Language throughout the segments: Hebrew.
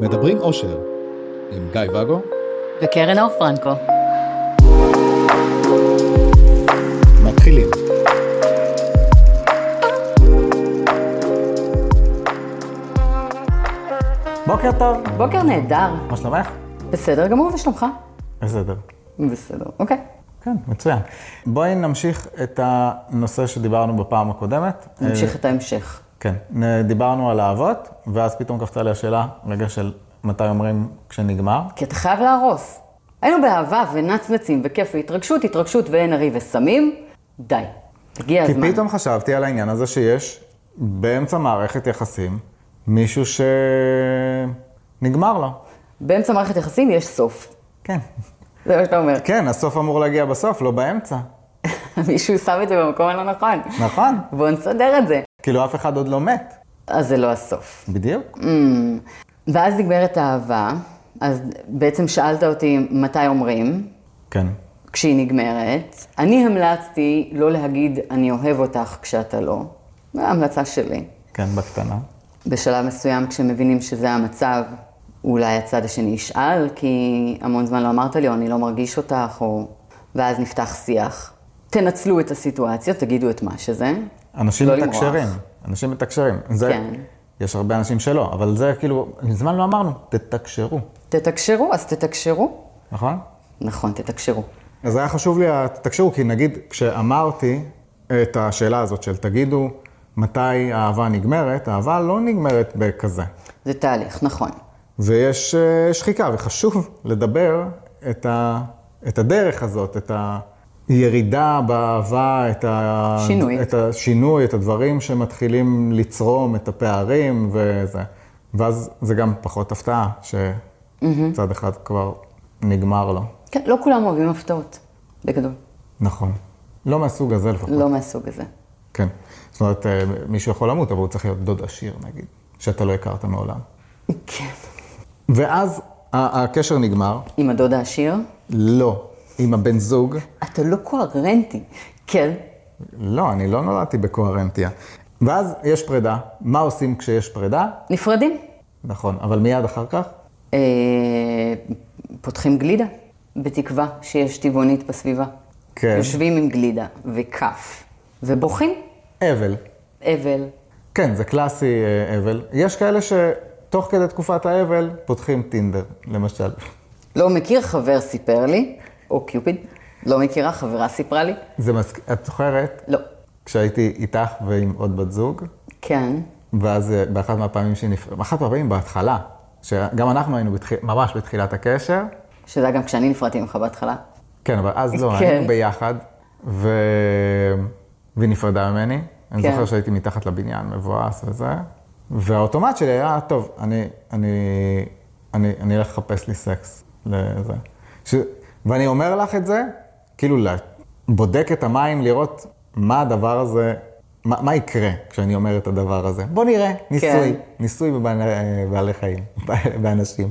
מדברים אושר, עם גיא ואגו וקרן אור פרנקו. מתחילים. בוקר טוב, בוקר נהדר. מה שלומך? בסדר גמור, ושלומך? בסדר. בסדר, אוקיי. כן, מצוין. בואי נמשיך את הנושא שדיברנו בפעם הקודמת. נמשיך את ההמשך. כן, דיברנו על אהבות, ואז פתאום קפצה לי השאלה, רגע של מתי אומרים כשנגמר. כי אתה חייב להרוס. היינו באהבה ונצנצים וכיף והתרגשות, התרגשות ואין הרי וסמים. די, הגיע כי הזמן. פתאום חשבתי על העניין הזה שיש באמצע מערכת יחסים מישהו שנגמר לו. באמצע מערכת יחסים יש סוף. כן. זה מה שאתה אומר. כן, הסוף אמור להגיע בסוף, לא באמצע. מישהו שם את זה במקום הלא נכון. נכון. בואו נסדר את זה. כאילו אף אחד עוד לא מת. אז זה לא הסוף. בדיוק. ואז נגמרת האהבה, אז בעצם שאלת אותי מתי אומרים, כן. כשהיא נגמרת. אני המלצתי לא להגיד אני אוהב אותך כשאתה לא. זו ההמלצה שלי. כן, בקטנה. בשלב מסוים כשמבינים שזה המצב, אולי הצד השני ישאל, כי המון זמן לא אמרת לי, או אני לא מרגיש אותך, או... ואז נפתח שיח. תנצלו את הסיטואציה, תגידו את מה שזה. אנשים לא מתקשרים. אנשים מתקשרים. זה, כן. יש הרבה אנשים שלא, אבל זה כאילו, מזמן לא אמרנו, תתקשרו, תתקשרו, אז תתקשרו. נכון? נכון, תתקשרו. אז היה חשוב לי, תתקשרו, כי נגיד, כשאמרתי את השאלה הזאת של תגידו מתי האהבה נגמרת, האהבה לא נגמרת בכזה. זה תהליך, נכון. ויש אה, שחיקה, וחשוב לדבר את, ה, את הדרך הזאת, את הירידה באהבה, את, ה, שינוי. את השינוי, את הדברים שמתחילים לצרום, את הפערים וזה. ואז זה גם פחות הפתעה, שצד אחד כבר נגמר לו. כן, לא כולם אוהבים הפתעות, בגדול. נכון. לא מהסוג הזה לפחות. לא מהסוג הזה. כן. זאת אומרת, אה, מישהו יכול למות, אבל הוא צריך להיות דוד עשיר, נגיד, שאתה לא הכרת מעולם. כן. ואז הקשר נגמר, עם הדוד העשיר, לא. עם הבן זוג, אתה לא קוהרנטי. כן. לא, אני לא נולדתי בקוהרנטיה. ואז יש פרידה. מה עושים כשיש פרידה? נפרדים. נכון, אבל מיד אחר כך? אה, פותחים גלידה, בתקווה שיש טבעונית בסביבה. כן. יושבים עם גלידה וכף, ובוכים. אבל. אבל. כן, זה קלאסי אה, אבל. יש כאלה שתוך כדי תקופת האבל פותחים טינדר, למשל. לא מכיר, חבר סיפר לי, או קיופיד, לא מכירה, חברה סיפרה לי. זה מזכ... את זוכרת? לא. כשהייתי איתך ועם עוד בת זוג, כן. ואז אה, באחת מהפעמים שנפרדנו, אחת מהפעמים בהתחלה, שגם אנחנו היינו בתחיל... ממש בתחילת הקשר, שזה גם כשאני נפרדתי ממך בהתחלה. כן, אבל אז לא, כן. היינו ביחד, ו... והיא נפרדה ממני. אני כן. זוכר שהייתי מתחת לבניין, מבואס וזה, והאוטומט שלי היה, טוב, אני, אני, אני, אני אלך לחפש לי סקס לזה. ש... ואני אומר לך את זה, כאילו, בודק את המים, לראות מה הדבר הזה, מה, מה יקרה כשאני אומר את הדבר הזה. בוא נראה, ניסוי, כן. ניסוי בבעלי, חיים, באנשים.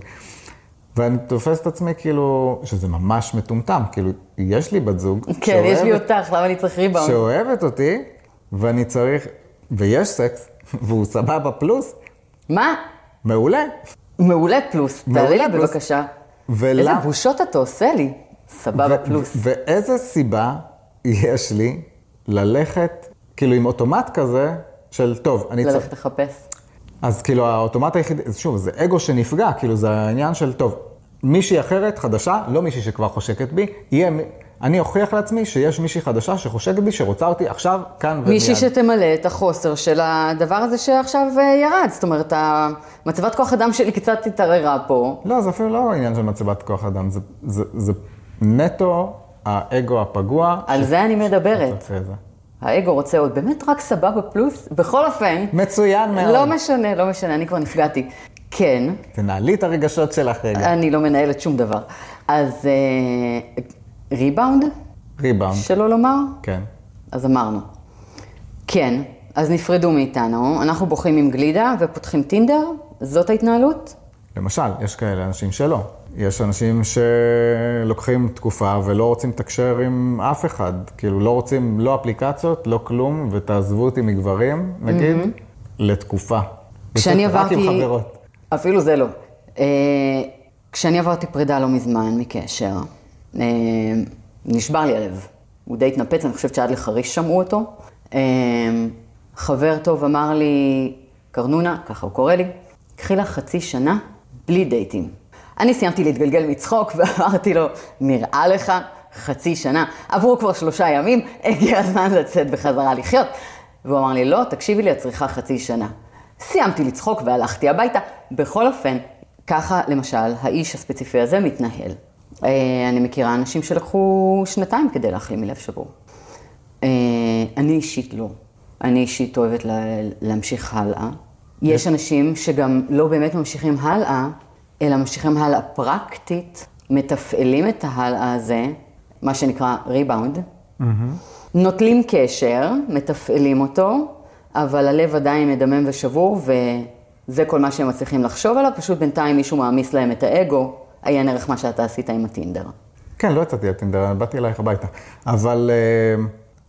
ואני תופס את עצמי כאילו, שזה ממש מטומטם, כאילו, יש לי בת זוג כן, יש לי שאוהבת- אותך, למה אני צריך ריבאונד? שאוהבת אותי, ואני צריך, ויש סקס, והוא סבבה פלוס, מה? מעולה. מעולה פלוס, מעולה לי. בבקשה. ולמה- איזה בושות אתה עושה לי. סבבה פלוס. ואיזה סיבה יש לי ללכת, כאילו עם אוטומט כזה, של טוב, אני צריך... ללכת לחפש. אז כאילו האוטומט היחיד, שוב, זה אגו שנפגע, כאילו זה העניין של, טוב, מישהי אחרת, חדשה, לא מישהי שכבר חושקת בי, יהיה, אני אוכיח לעצמי שיש מישהי חדשה שחושקת בי, שרוצה אותי עכשיו, כאן ומיד. מישהי שתמלא את החוסר של הדבר הזה שעכשיו אה, ירד. זאת אומרת, מצבת כוח אדם שלי קצת התערערה פה. לא, זה אפילו לא עניין של מצבת כוח אדם, זה, זה, זה נטו האגו הפגוע. על זה אני מדברת. האגו רוצה עוד באמת רק סבבה פלוס. בכל אופן, מצוין מאוד. לא משנה, לא משנה, אני כבר נפגעתי. כן, תנהלי את הרגשות שלך רגע. אני לא מנהלת שום דבר. אז אה, ריבאונד, ריבאונד, שלא לומר? כן. אז אמרנו. כן, אז נפרדו מאיתנו, אנחנו בוכים עם גלידה ופותחים טינדר, זאת ההתנהלות? למשל, יש כאלה אנשים שלא. יש אנשים שלוקחים תקופה ולא רוצים לתקשר עם אף אחד. כאילו, לא רוצים לא אפליקציות, לא כלום, ותעזבו אותי מגברים, נגיד, לתקופה. כשאני רק עם עברתי... חברות. אפילו זה לא. אה, כשאני עברתי פרידה לא מזמן מקשר, אה, נשבר לי הלב. הוא די התנפץ, אני חושבת שעד לחריש שמעו אותו. אה, חבר טוב אמר לי, קרנונה, ככה הוא קורא לי, קחי לך חצי שנה בלי דייטים. אני סיימתי להתגלגל מצחוק ואמרתי לו, נראה לך חצי שנה. עברו כבר שלושה ימים, הגיע הזמן לצאת בחזרה לחיות. והוא אמר לי, לא, תקשיבי לי, את צריכה חצי שנה. סיימתי לצחוק והלכתי הביתה. בכל אופן, ככה למשל האיש הספציפי הזה מתנהל. אה, אני מכירה אנשים שלקחו שנתיים כדי להחלים מלב שבור. אה, אני אישית לא. אני אישית אוהבת לה, להמשיך הלאה. יש אנשים שגם לא באמת ממשיכים הלאה, אלא ממשיכים הלאה פרקטית, מתפעלים את ההלאה הזה, מה שנקרא ריבאונד. נוטלים קשר, מתפעלים אותו, אבל הלב עדיין מדמם ושבור, וזה כל מה שהם מצליחים לחשוב עליו, פשוט בינתיים מישהו מעמיס להם את האגו, עיין ערך מה שאתה עשית עם הטינדר. כן, לא יצאתי לטינדר, באתי אלייך הביתה. אבל אה,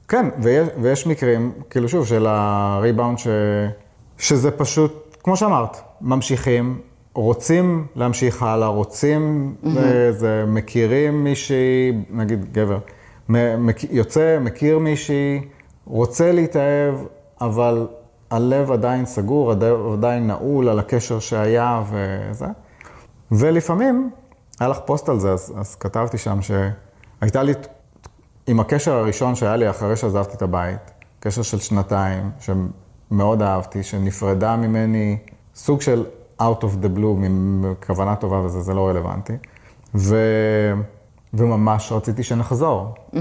כן, ויש, ויש מקרים, כאילו שוב, של הריבאונד, ש, שזה פשוט, כמו שאמרת, ממשיכים, רוצים להמשיך הלאה, רוצים, mm-hmm. זה, מכירים מישהי, נגיד גבר, מק, יוצא, מכיר מישהי, רוצה להתאהב, אבל הלב עדיין סגור, עדיין נעול על הקשר שהיה וזה. ולפעמים, היה לך פוסט על זה, אז, אז כתבתי שם שהייתה לי, עם הקשר הראשון שהיה לי אחרי שעזבתי את הבית, קשר של שנתיים, שמאוד אהבתי, שנפרדה ממני, סוג של out of the blue, מכוונה טובה וזה, זה לא רלוונטי. ו... וממש רציתי שנחזור. Mm-hmm.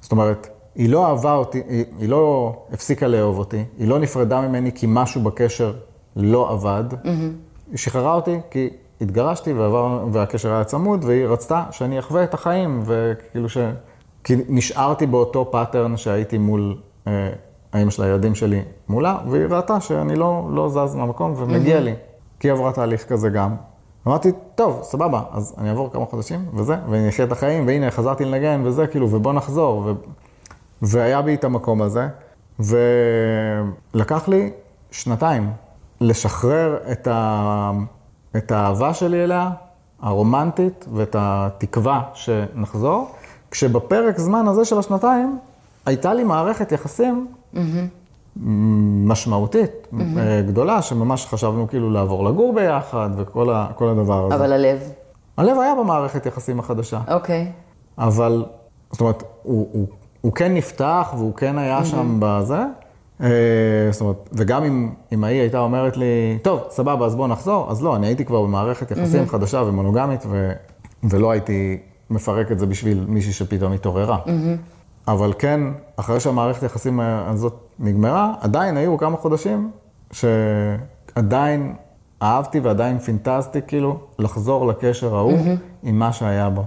זאת אומרת, היא לא אהבה אותי, היא, היא לא הפסיקה לאהוב אותי, היא לא נפרדה ממני כי משהו בקשר לא עבד. Mm-hmm. היא שחררה אותי כי התגרשתי ועבר, והקשר היה צמוד, והיא רצתה שאני אחווה את החיים, וכאילו ש... כי נשארתי באותו pattern שהייתי מול אה, האמא של הילדים שלי מולה, והיא ראתה שאני לא, לא זז מהמקום ומגיע mm-hmm. לי. כי היא עברה תהליך כזה גם. אמרתי, טוב, סבבה, אז אני אעבור כמה חודשים וזה, ואני אחיה את החיים, והנה, חזרתי לנגן וזה, כאילו, ובוא נחזור. ו... והיה בי את המקום הזה, ולקח לי שנתיים לשחרר את, ה... את האהבה שלי אליה, הרומנטית, ואת התקווה שנחזור, כשבפרק זמן הזה של השנתיים, הייתה לי מערכת יחסים mm-hmm. משמעותית, mm-hmm. גדולה, שממש חשבנו כאילו לעבור לגור ביחד וכל ה, הדבר הזה. אבל הלב? הלב היה במערכת יחסים החדשה. אוקיי. Okay. אבל, זאת אומרת, הוא, הוא, הוא כן נפתח והוא כן היה mm-hmm. שם בזה. אה, זאת אומרת, וגם אם, אם ההיא הייתה אומרת לי, טוב, סבבה, אז בוא נחזור, אז לא, אני הייתי כבר במערכת יחסים mm-hmm. חדשה ומונוגמית, ו, ולא הייתי מפרק את זה בשביל מישהי שפתאום התעוררה. Mm-hmm. אבל כן, אחרי שהמערכת היחסים הזאת נגמרה, עדיין היו כמה חודשים שעדיין אהבתי ועדיין פינטזתי כאילו לחזור לקשר ההוא mm-hmm. עם מה שהיה בו.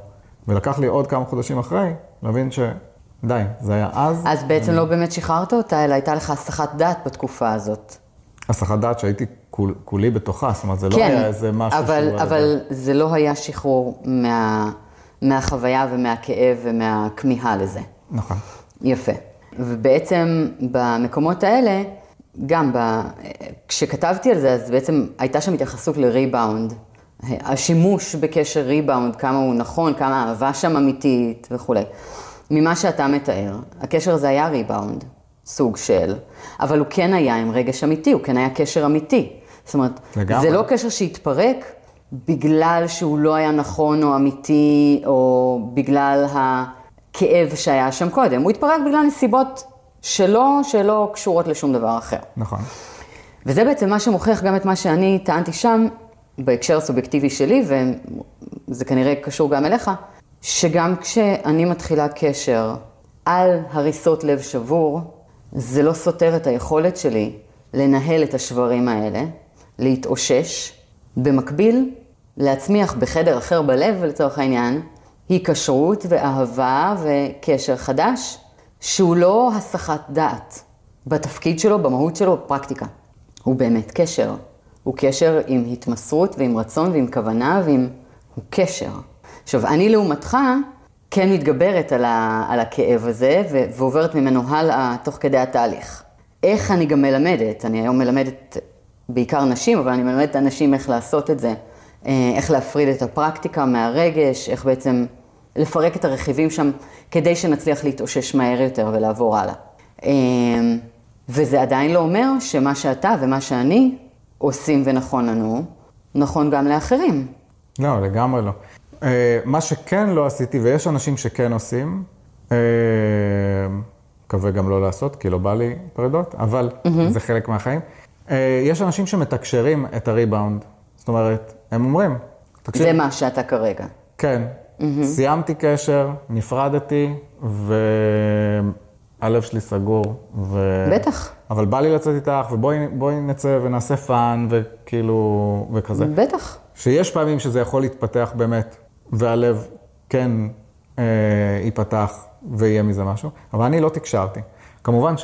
ולקח לי עוד כמה חודשים אחרי להבין שדי, זה היה אז. אז בעצם אני... לא באמת שחררת אותה, אלא הייתה לך הסחת דעת בתקופה הזאת. הסחת דעת שהייתי כול, כולי בתוכה, זאת אומרת, זה לא כן, לא היה איזה משהו אבל, שהוא... אבל זה לא היה שחרור מה, מהחוויה ומהכאב ומהכמיהה לזה. נכון. יפה. ובעצם במקומות האלה, גם ב... כשכתבתי על זה, אז בעצם הייתה שם התייחסות לריבאונד. השימוש בקשר ריבאונד, כמה הוא נכון, כמה אהבה שם אמיתית וכולי. ממה שאתה מתאר, הקשר הזה היה ריבאונד, סוג של, אבל הוא כן היה עם רגש אמיתי, הוא כן היה קשר אמיתי. זאת אומרת, לגמרי. זה לא קשר שהתפרק בגלל שהוא לא היה נכון או אמיתי, או בגלל ה... כאב שהיה שם קודם. הוא התפרק בגלל נסיבות שלו, שלא קשורות לשום דבר אחר. נכון. וזה בעצם מה שמוכיח גם את מה שאני טענתי שם, בהקשר הסובייקטיבי שלי, וזה כנראה קשור גם אליך, שגם כשאני מתחילה קשר על הריסות לב שבור, זה לא סותר את היכולת שלי לנהל את השברים האלה, להתאושש, במקביל להצמיח בחדר אחר בלב, לצורך העניין, היקשרות ואהבה וקשר חדש, שהוא לא הסחת דעת בתפקיד שלו, במהות שלו, בפרקטיקה. הוא באמת קשר. הוא קשר עם התמסרות ועם רצון ועם כוונה ועם... הוא קשר. עכשיו, אני לעומתך כן מתגברת על, ה... על הכאב הזה ו... ועוברת ממנו הלאה תוך כדי התהליך. איך אני גם מלמדת? אני היום מלמדת בעיקר נשים, אבל אני מלמדת אנשים איך לעשות את זה. אה, איך להפריד את הפרקטיקה מהרגש, איך בעצם לפרק את הרכיבים שם כדי שנצליח להתאושש מהר יותר ולעבור הלאה. אה, וזה עדיין לא אומר שמה שאתה ומה שאני עושים ונכון לנו, נכון גם לאחרים. לא, לגמרי לא. אה, מה שכן לא עשיתי, ויש אנשים שכן עושים, אה, מקווה גם לא לעשות, כי לא בא לי פרדות, אבל זה חלק מהחיים. אה, יש אנשים שמתקשרים את הריבאונד. זאת אומרת, הם אומרים, תקשיב, זה מה שאתה כרגע. כן, סיימתי קשר, נפרדתי, והלב שלי סגור. ו... בטח. אבל בא לי לצאת איתך, ובואי בואי נצא ונעשה fun, וכאילו, וכזה. בטח. שיש פעמים שזה יכול להתפתח באמת, והלב כן אה, ייפתח ויהיה מזה משהו, אבל אני לא תקשרתי. כמובן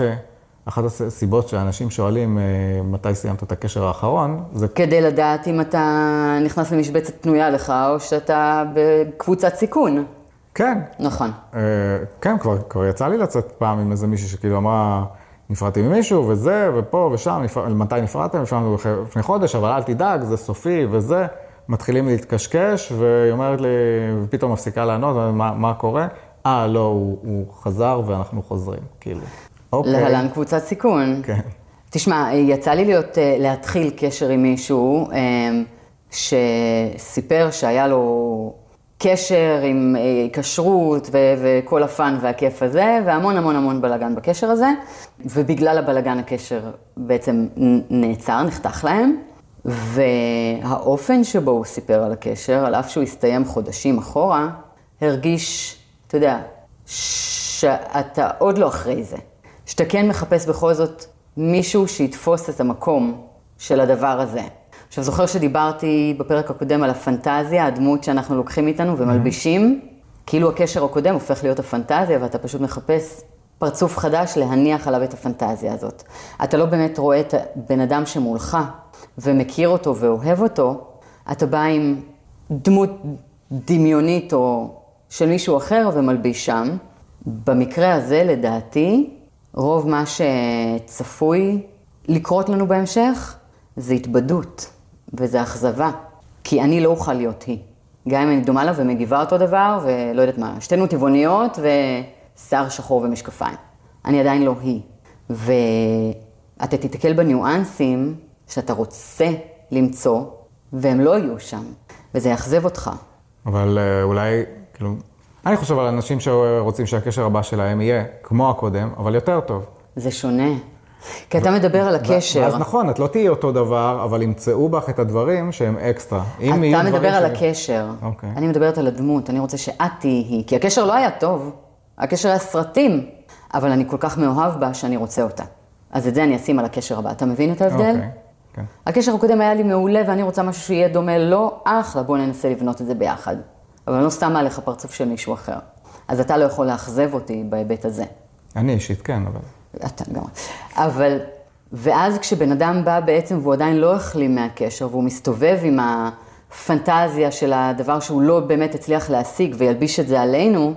שאחת הסיבות שאנשים שואלים אה, מתי סיימת את הקשר האחרון, זה כדי לדעת אם אתה נכנס למשבצת פנויה לך, או שאתה בקבוצת סיכון. כן, נכון. אה, כן, כבר, כבר יצא לי לצאת פעם עם איזה מישהי שכאילו אמרה, נפרדתי ממישהו וזה, ופה ושם, נפר... מתי נפרדתם? נפרדנו לפני חודש, אבל אל תדאג, זה סופי וזה. מתחילים להתקשקש, והיא אומרת לי, ופתאום מפסיקה לענות, מה, מה קורה? אה, לא, הוא, הוא חזר ואנחנו חוזרים, כאילו. אוקיי. להלן קבוצת סיכון. כן. תשמע, יצא לי להיות, אה, להתחיל קשר עם מישהו אה, שסיפר שהיה לו קשר עם אה, כשרות ו- וכל הפאן והכיף הזה, והמון המון המון בלאגן בקשר הזה, ובגלל הבלאגן הקשר בעצם נעצר, נחתך להם, והאופן שבו הוא סיפר על הקשר, על אף שהוא הסתיים חודשים אחורה, הרגיש, אתה יודע, שאתה עוד לא אחרי זה. שאתה כן מחפש בכל זאת מישהו שיתפוס את המקום של הדבר הזה. עכשיו, זוכר שדיברתי בפרק הקודם על הפנטזיה, הדמות שאנחנו לוקחים איתנו ומלבישים, כאילו הקשר הקודם הופך להיות הפנטזיה, ואתה פשוט מחפש פרצוף חדש להניח עליו את הפנטזיה הזאת. אתה לא באמת רואה את הבן אדם שמולך ומכיר אותו ואוהב אותו, אתה בא עם דמות דמיונית או של מישהו אחר ומלביש שם. במקרה הזה, לדעתי, רוב מה שצפוי לקרות לנו בהמשך זה התבדות וזה אכזבה. כי אני לא אוכל להיות היא. גם אם אני דומה לה ומגיבה אותו דבר, ולא יודעת מה, שתינו טבעוניות ושיער שחור ומשקפיים. אני עדיין לא היא. ואתה תיתקל בניואנסים שאתה רוצה למצוא, והם לא יהיו שם, וזה יאכזב אותך. אבל אה, אולי, כאילו, אני חושב על אנשים שרוצים שהקשר הבא שלהם יהיה כמו הקודם, אבל יותר טוב. זה שונה. כי אתה מדבר על הקשר. ואז נכון, את לא תהיי אותו דבר, אבל ימצאו בך את הדברים שהם אקסטרה. אתה מדבר על הקשר. אוקיי. אני מדברת על הדמות, אני רוצה שאת תהיי. כי הקשר לא היה טוב, הקשר היה סרטים, אבל אני כל כך מאוהב בה שאני רוצה אותה. אז את זה אני אשים על הקשר הבא. אתה מבין את ההבדל? אוקיי, כן. הקשר הקודם היה לי מעולה ואני רוצה משהו שיהיה דומה לו, אחלה, בוא ננסה לבנות את זה ביחד. אבל אני לא שמה עליך פרצוף של מישהו אחר. אז אתה לא יכול לאכזב אותי בהיבט הזה. אני אישית כן, אבל... אתה גם. אבל, ואז כשבן אדם בא בעצם והוא עדיין לא החלים מהקשר, והוא מסתובב עם הפנטזיה של הדבר שהוא לא באמת הצליח להשיג וילביש את זה עלינו,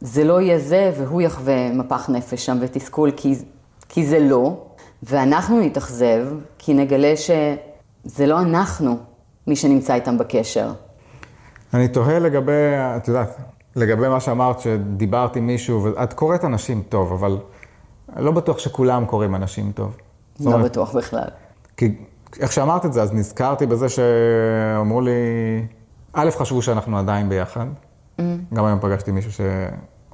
זה לא יהיה זה, והוא יחווה מפח נפש שם ותסכול, כי, כי זה לא, ואנחנו נתאכזב, כי נגלה שזה לא אנחנו, מי שנמצא איתם בקשר. אני תוהה לגבי, את יודעת, לגבי מה שאמרת, שדיברת עם מישהו, ואת קוראת אנשים טוב, אבל לא בטוח שכולם קוראים אנשים טוב. לא אומרת, בטוח בכלל. כי איך שאמרת את זה, אז נזכרתי בזה שאמרו לי, א', חשבו שאנחנו עדיין ביחד. גם היום פגשתי מישהו ש...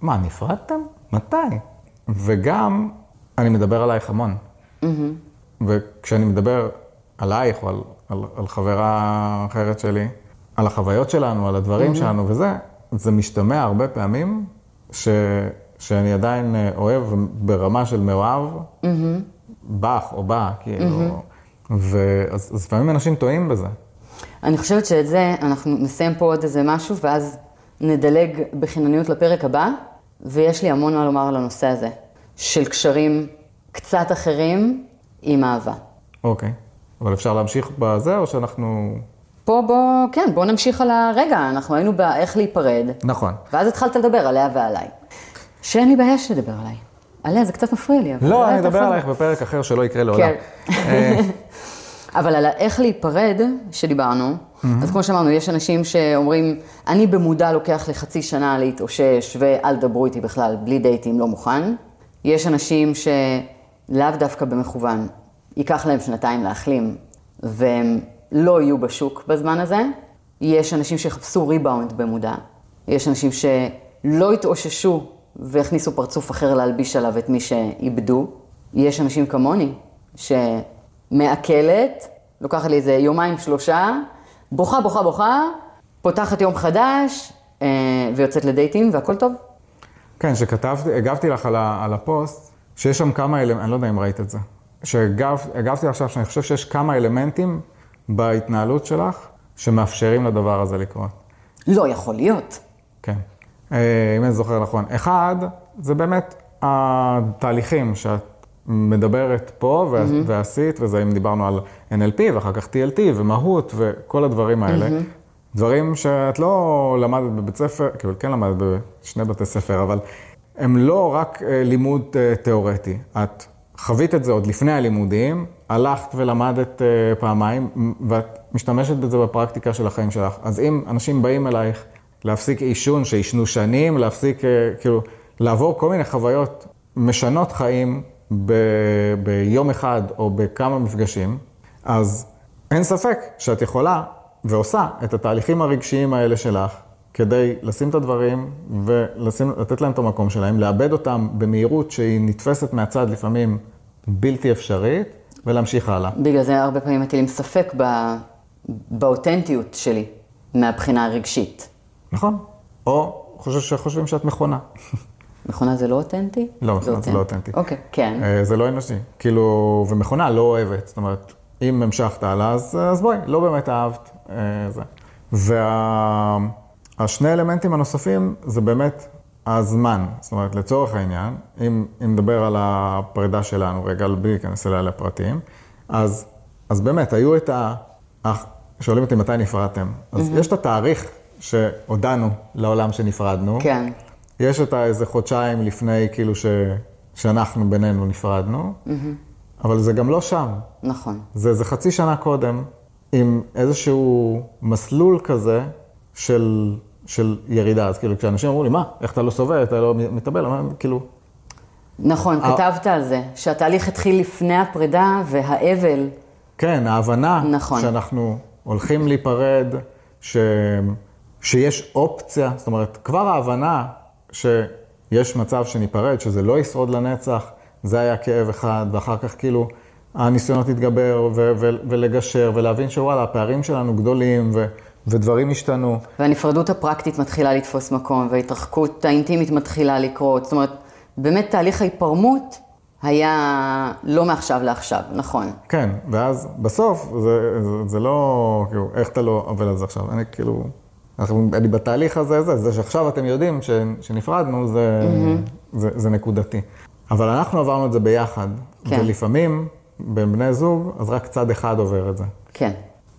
מה, נפרדתם? מתי? וגם, אני מדבר עלייך המון. וכשאני מדבר עלייך או על, על, על חברה אחרת שלי, על החוויות שלנו, על הדברים שלנו וזה, זה משתמע הרבה פעמים ש, שאני עדיין אה, אוהב ברמה של מאוהב, בך או בה, כאילו. ואז אז לפעמים אנשים טועים בזה. אני חושבת שאת זה, אנחנו נסיים פה עוד איזה משהו, ואז נדלג בחינניות לפרק הבא, ויש לי המון מה לומר על הנושא הזה, של קשרים קצת אחרים עם אהבה. אוקיי. אבל אפשר להמשיך בזה, או שאנחנו... פה בוא, כן, בוא נמשיך על הרגע, אנחנו היינו באיך להיפרד, נכון. ואז התחלת לדבר עליה ועליי. שאין לי בעיה שתדבר עליי. עליה זה קצת מפריע לי, אבל... לא, אני אדבר. עלייך בפרק אחר שלא יקרה לעולם. כן. אה, אבל על איך להיפרד, שדיברנו, אז כמו שאמרנו, יש אנשים שאומרים, אני במודע לוקח לי חצי שנה להתאושש, ואל תדברו איתי בכלל, בלי דייטים, לא מוכן. יש אנשים שלאו דווקא במכוון, ייקח להם שנתיים להחלים, והם לא יהיו בשוק בזמן הזה. יש אנשים שיחפשו ריבאונד במודע. יש אנשים שלא התאוששו והכניסו פרצוף אחר להלביש עליו את מי שאיבדו. יש אנשים כמוני, שמעכלת, לוקחת לי איזה יומיים, שלושה, בוכה, בוכה, בוכה, פותחת יום חדש אה, ויוצאת לדייטים והכל טוב. כן, שכתבתי, הגבתי לך על, ה, על הפוסט, שיש שם כמה אלמנטים, אני לא יודע אם ראית את זה, שהגבתי עכשיו שאני חושב שיש כמה אלמנטים בהתנהלות שלך שמאפשרים לדבר הזה לקרות. לא יכול להיות. כן. אה, אם אני זוכר נכון. אחד, זה באמת התהליכים שאת מדברת פה וה- Mm-hmm. ועשית, וזה אם דיברנו על NLP ואחר כך TLT ומהות וכל הדברים האלה. Mm-hmm. דברים שאת לא למדת בבית ספר, כאילו כן למדת בשני בתי ספר, אבל הם לא רק אה, לימוד אה, תיאורטי. את חווית את זה עוד לפני הלימודים, הלכת ולמדת אה, פעמיים, ואת משתמשת בזה בפרקטיקה של החיים שלך. אז אם אנשים באים אלייך להפסיק עישון, שעישנו שנים, להפסיק, אה, כאילו, לעבור כל מיני חוויות משנות חיים ב, ביום אחד או בכמה מפגשים, אז אין ספק שאת יכולה ועושה את התהליכים הרגשיים האלה שלך כדי לשים את הדברים ולתת להם את המקום שלהם, לאבד אותם במהירות שהיא נתפסת מהצד לפעמים בלתי אפשרית, ולהמשיך הלאה. בגלל זה הרבה פעמים מטילים ספק ב... באותנטיות שלי מהבחינה הרגשית. נכון? או חושב שחושבים שאת מכונה. מכונה זה לא אותנטי? לא, מכונה זה לא אותנטי. אוקיי, כן. אה, זה לא אנושי. כאילו, ומכונה לא אוהבת. זאת אומרת, אם המשכת הלאה, אז, אז בואי, לא באמת אהבת אה, זה. והשני אלמנטים הנוספים זה באמת הזמן. זאת אומרת, לצורך העניין, אם, אם נדבר על הפרידה שלנו, רגע, בלי להיכנס אליה לפרטים, אז, אז באמת, היו את ה... שואלים אותי מתי נפרדתם. אז יש את התאריך שהודענו לעולם שנפרדנו. כן. יש את האיזה חודשיים לפני, כאילו, ש... שאנחנו בינינו נפרדנו, אבל זה גם לא שם. נכון. זה, זה חצי שנה קודם, עם איזשהו מסלול כזה של, של ירידה. אז כאילו, כשאנשים אמרו לי, מה, איך אתה לא סובל, אתה לא מתאבל, אמרתי, כאילו, נכון, אה. כתבת על זה, שהתהליך התחיל לפני הפרידה והאבל. כן, ההבנה נכון. שאנחנו הולכים להיפרד, ש... שיש אופציה, זאת אומרת, כבר ההבנה שיש מצב שניפרד, שזה לא ישרוד לנצח, זה היה כאב אחד, ואחר כך כאילו הניסיונות להתגבר ו- ו- ולגשר ולהבין שוואלה, הפערים שלנו גדולים ו- ודברים השתנו. והנפרדות הפרקטית מתחילה לתפוס מקום, וההתרחקות האינטימית מתחילה לקרות. זאת אומרת, באמת תהליך ההיפרמות היה לא מעכשיו לעכשיו, נכון. כן, ואז בסוף זה, זה, זה לא, כאילו, איך אתה לא אבל על זה עכשיו? אני כאילו, אנחנו, אני בתהליך הזה, זה, זה שעכשיו אתם יודעים ש, שנפרדנו, זה, mm-hmm. זה, זה נקודתי. אבל אנחנו עברנו את זה ביחד, כן. ולפעמים, בין בני זוג, אז רק צד אחד עובר את זה. כן.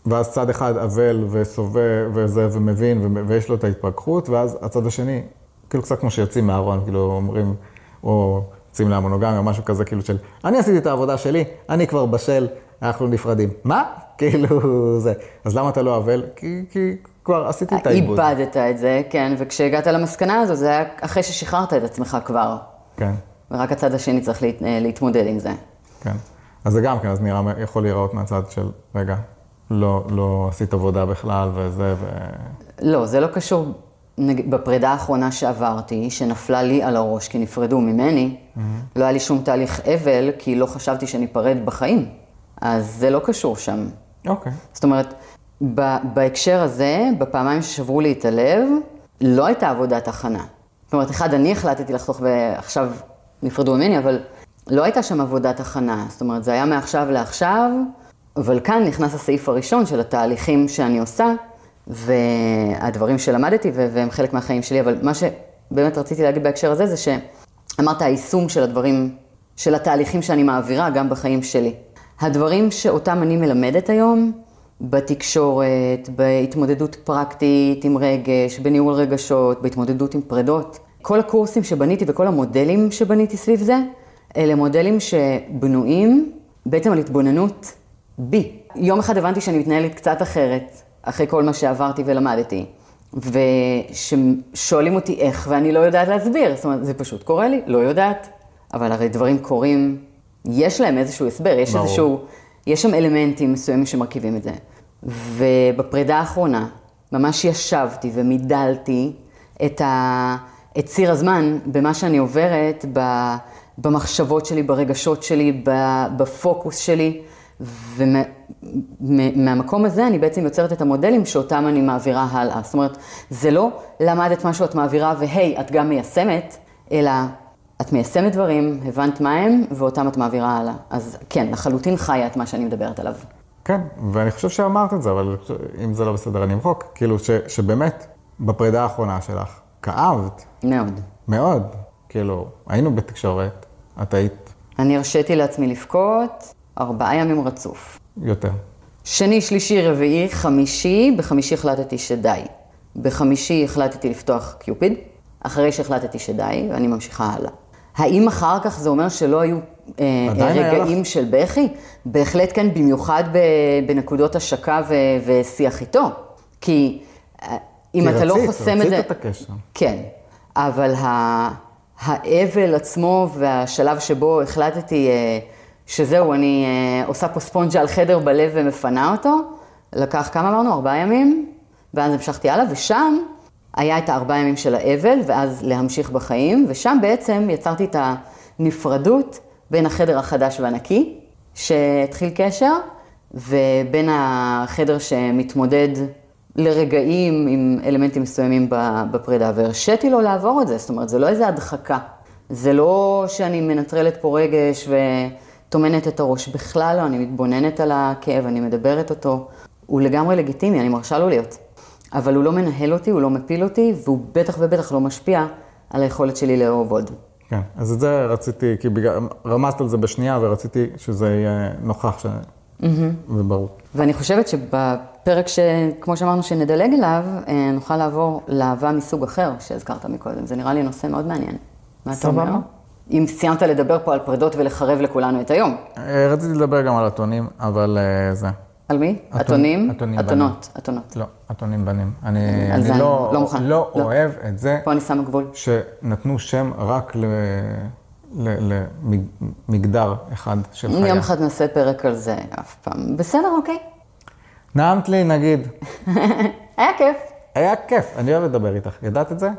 ואז צד אחד אבל וסובב וזה ומבין ויש לו את ההתפכחות, ואז הצד השני, כאילו קצת כמו שיוצאים מהארון, כאילו אומרים, או יוצאים להמונוגמיה או משהו כזה, כאילו של, אני עשיתי את העבודה שלי, אני כבר בשל, אנחנו נפרדים. מה? כאילו זה. אז למה אתה לא אבל? כי, כי כבר עשיתי את העיבוד. איבדת את זה, כן, וכשהגעת למסקנה הזו, זה היה אחרי ששחררת את עצמך כבר. כן, ורק הצד השני צריך להת... אה, להתמודד עם זה. כן. אז זה גם כן, אז נראה, יכול להיראות מהצד של, רגע, לא, לא עשית עבודה בכלל וזה, ו... לא, זה לא קשור. נג... בפרידה האחרונה שעברתי, שנפלה לי על הראש כי נפרדו ממני, לא היה לי שום תהליך אבל, כי לא חשבתי שניפרד בחיים. אז זה לא קשור שם. אוקיי. זאת אומרת, ב- בהקשר הזה, בפעמיים ששברו לי את הלב, לא הייתה עבודת הכנה. זאת אומרת, אחד, אני החלטתי לחתוך ועכשיו נפרדו ממני, אבל לא הייתה שם עבודת הכנה. זאת אומרת, זה היה מעכשיו לעכשיו, אבל כאן נכנס הסעיף הראשון של התהליכים שאני עושה, והדברים שלמדתי, והם חלק מהחיים שלי, אבל מה שבאמת רציתי להגיד בהקשר הזה, זה שאמרת היישום של הדברים, של התהליכים שאני מעבירה גם בחיים שלי. הדברים שאותם אני מלמדת היום, בתקשורת, בהתמודדות פרקטית עם רגש, בניהול רגשות, בהתמודדות עם פרדות. כל הקורסים שבניתי וכל המודלים שבניתי סביב זה, אלה מודלים שבנויים בעצם על התבוננות בי. יום אחד הבנתי שאני מתנהלת קצת אחרת, אחרי כל מה שעברתי ולמדתי. וששואלים אותי איך, ואני לא יודעת להסביר. זאת אומרת, זה פשוט קורה לי, לא יודעת. אבל הרי דברים קורים, יש להם איזשהו הסבר, יש ברור. איזשהו, יש שם אלמנטים מסוימים שמרכיבים את זה. ובפרידה האחרונה, ממש ישבתי ומידלתי את, ה, את ציר הזמן במה שאני עוברת, ב, במחשבות שלי, ברגשות שלי, ב, בפוקוס שלי, ומהמקום הזה אני בעצם יוצרת את המודלים שאותם אני מעבירה הלאה. זאת אומרת, זה לא למדת משהו, את מעבירה והי, את גם מיישמת, אלא את מיישמת דברים, הבנת מה הם, ואותם את מעבירה הלאה. אז כן, לחלוטין חיה את מה שאני מדברת עליו. כן, ואני חושב שאמרת את זה, אבל אם זה לא בסדר, אני אמחוק. כאילו, ש, שבאמת, בפרידה האחרונה שלך, כאבת מאוד. מאוד. כאילו, היינו בתקשורת, את היית אני הרשיתי לעצמי לבכות ארבעה ימים רצוף. יותר. שני, שלישי, רביעי, חמישי, בחמישי החלטתי שדי. בחמישי החלטתי לפתוח קיופיד, אחרי שהחלטתי שדי, ואני ממשיכה הלאה. האם אחר כך זה אומר שלא היו אה, רגעים של בכי? בהחלט כן, במיוחד ב, בנקודות השקה ו, ושיח איתו. כי אה, אם כי אתה לא רצית, חוסם את זה... רצית את הקשר. כן, אבל ה- האבל עצמו והשלב שבו החלטתי אה, שזהו, אני אה, עושה פה ספונג'ה על חדר בלב ומפנה אותו, לקח כמה אמרנו? ארבעה ימים, ואז המשכתי הלאה, ושם היה את הארבעה ימים של האבל, ואז להמשיך בחיים, ושם בעצם יצרתי את הנפרדות בין החדר החדש והנקי, שהתחיל קשר, ובין החדר שמתמודד לרגעים עם אלמנטים מסוימים בפרידה, והרשיתי לו לעבור את זה, זאת אומרת, זה לא איזה הדחקה. זה לא שאני מנטרלת פה רגש וטומנת את הראש, בכלל לא, אני מתבוננת על הכאב, אני מדברת אותו, הוא לגמרי לגיטימי, אני מרשה לו להיות. אבל הוא לא מנהל אותי, הוא לא מפיל אותי, והוא בטח ובטח לא משפיע על היכולת שלי לאהוב עוד. כן, אז את זה רציתי, כי בגלל, רמזת על זה בשנייה, ורציתי שזה יהיה נוכח ש... וברור. ואני חושבת שבפרק שכמו שאמרנו שנדלג אליו, אה, נוכל לעבור לאהבה מסוג אחר שהזכרת מקודם. זה נראה לי נושא מאוד מעניין. מה אתה סבבה. אומר? אם סיימת לדבר פה על פרידות ולחרב לכולנו את היום. אה, רציתי לדבר גם על אתונים, אבל אה, זה. על מי? אתונים? אתונים אתונות, אתונות. לא, אתונים בנים. אני, לא, לא מוכן. לא לא. אוהב את זה פה אני שמה גבול. שנתנו שם רק ל- למגדר אחד של חיה. יום אחד נעשה פרק על זה אף פעם. בסדר, אוקיי. נעמת לי, נגיד. היה כיף. היה כיף, אני אוהב לדבר איתך. ידעת את זה?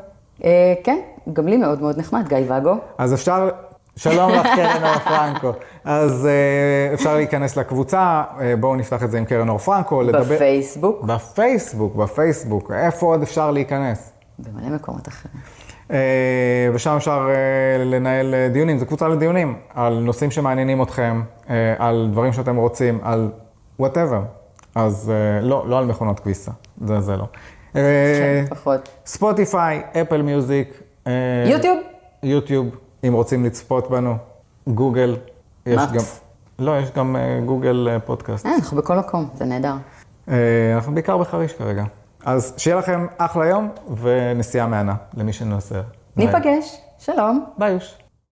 אה, כן, גם לי מאוד מאוד נחמד, גיא ואגו. אז אפשר, שלום לך קרן אור פרנקו. אז אה, אפשר להיכנס לקבוצה, אה, בואו נפתח את זה עם קרן אור פרנקו, לדבר... בפייסבוק, בפייסבוק, בפייסבוק, איפה עוד אפשר להיכנס? במלא מקומות אחרים. ושם אפשר לנהל דיונים, זו קבוצה לדיונים, על נושאים שמעניינים אתכם, על דברים שאתם רוצים, על whatever. אז לא, לא על מכונות כביסה, זה, זה לא. אה, כן, פחות. ספוטיפיי, אפל מיוזיק. אה, יוטיוב? יוטיוב, אם רוצים לצפות בנו. גוגל. יש. גם... לא, יש גם אה, גוגל פודקאסט. אנחנו בכל מקום, זה נהדר. אנחנו בעיקר בחריש כרגע. אז שיהיה לכם אחלה יום ונסיעה מהנה למי שנוסע. ניפגש, שלום. ביי יוש.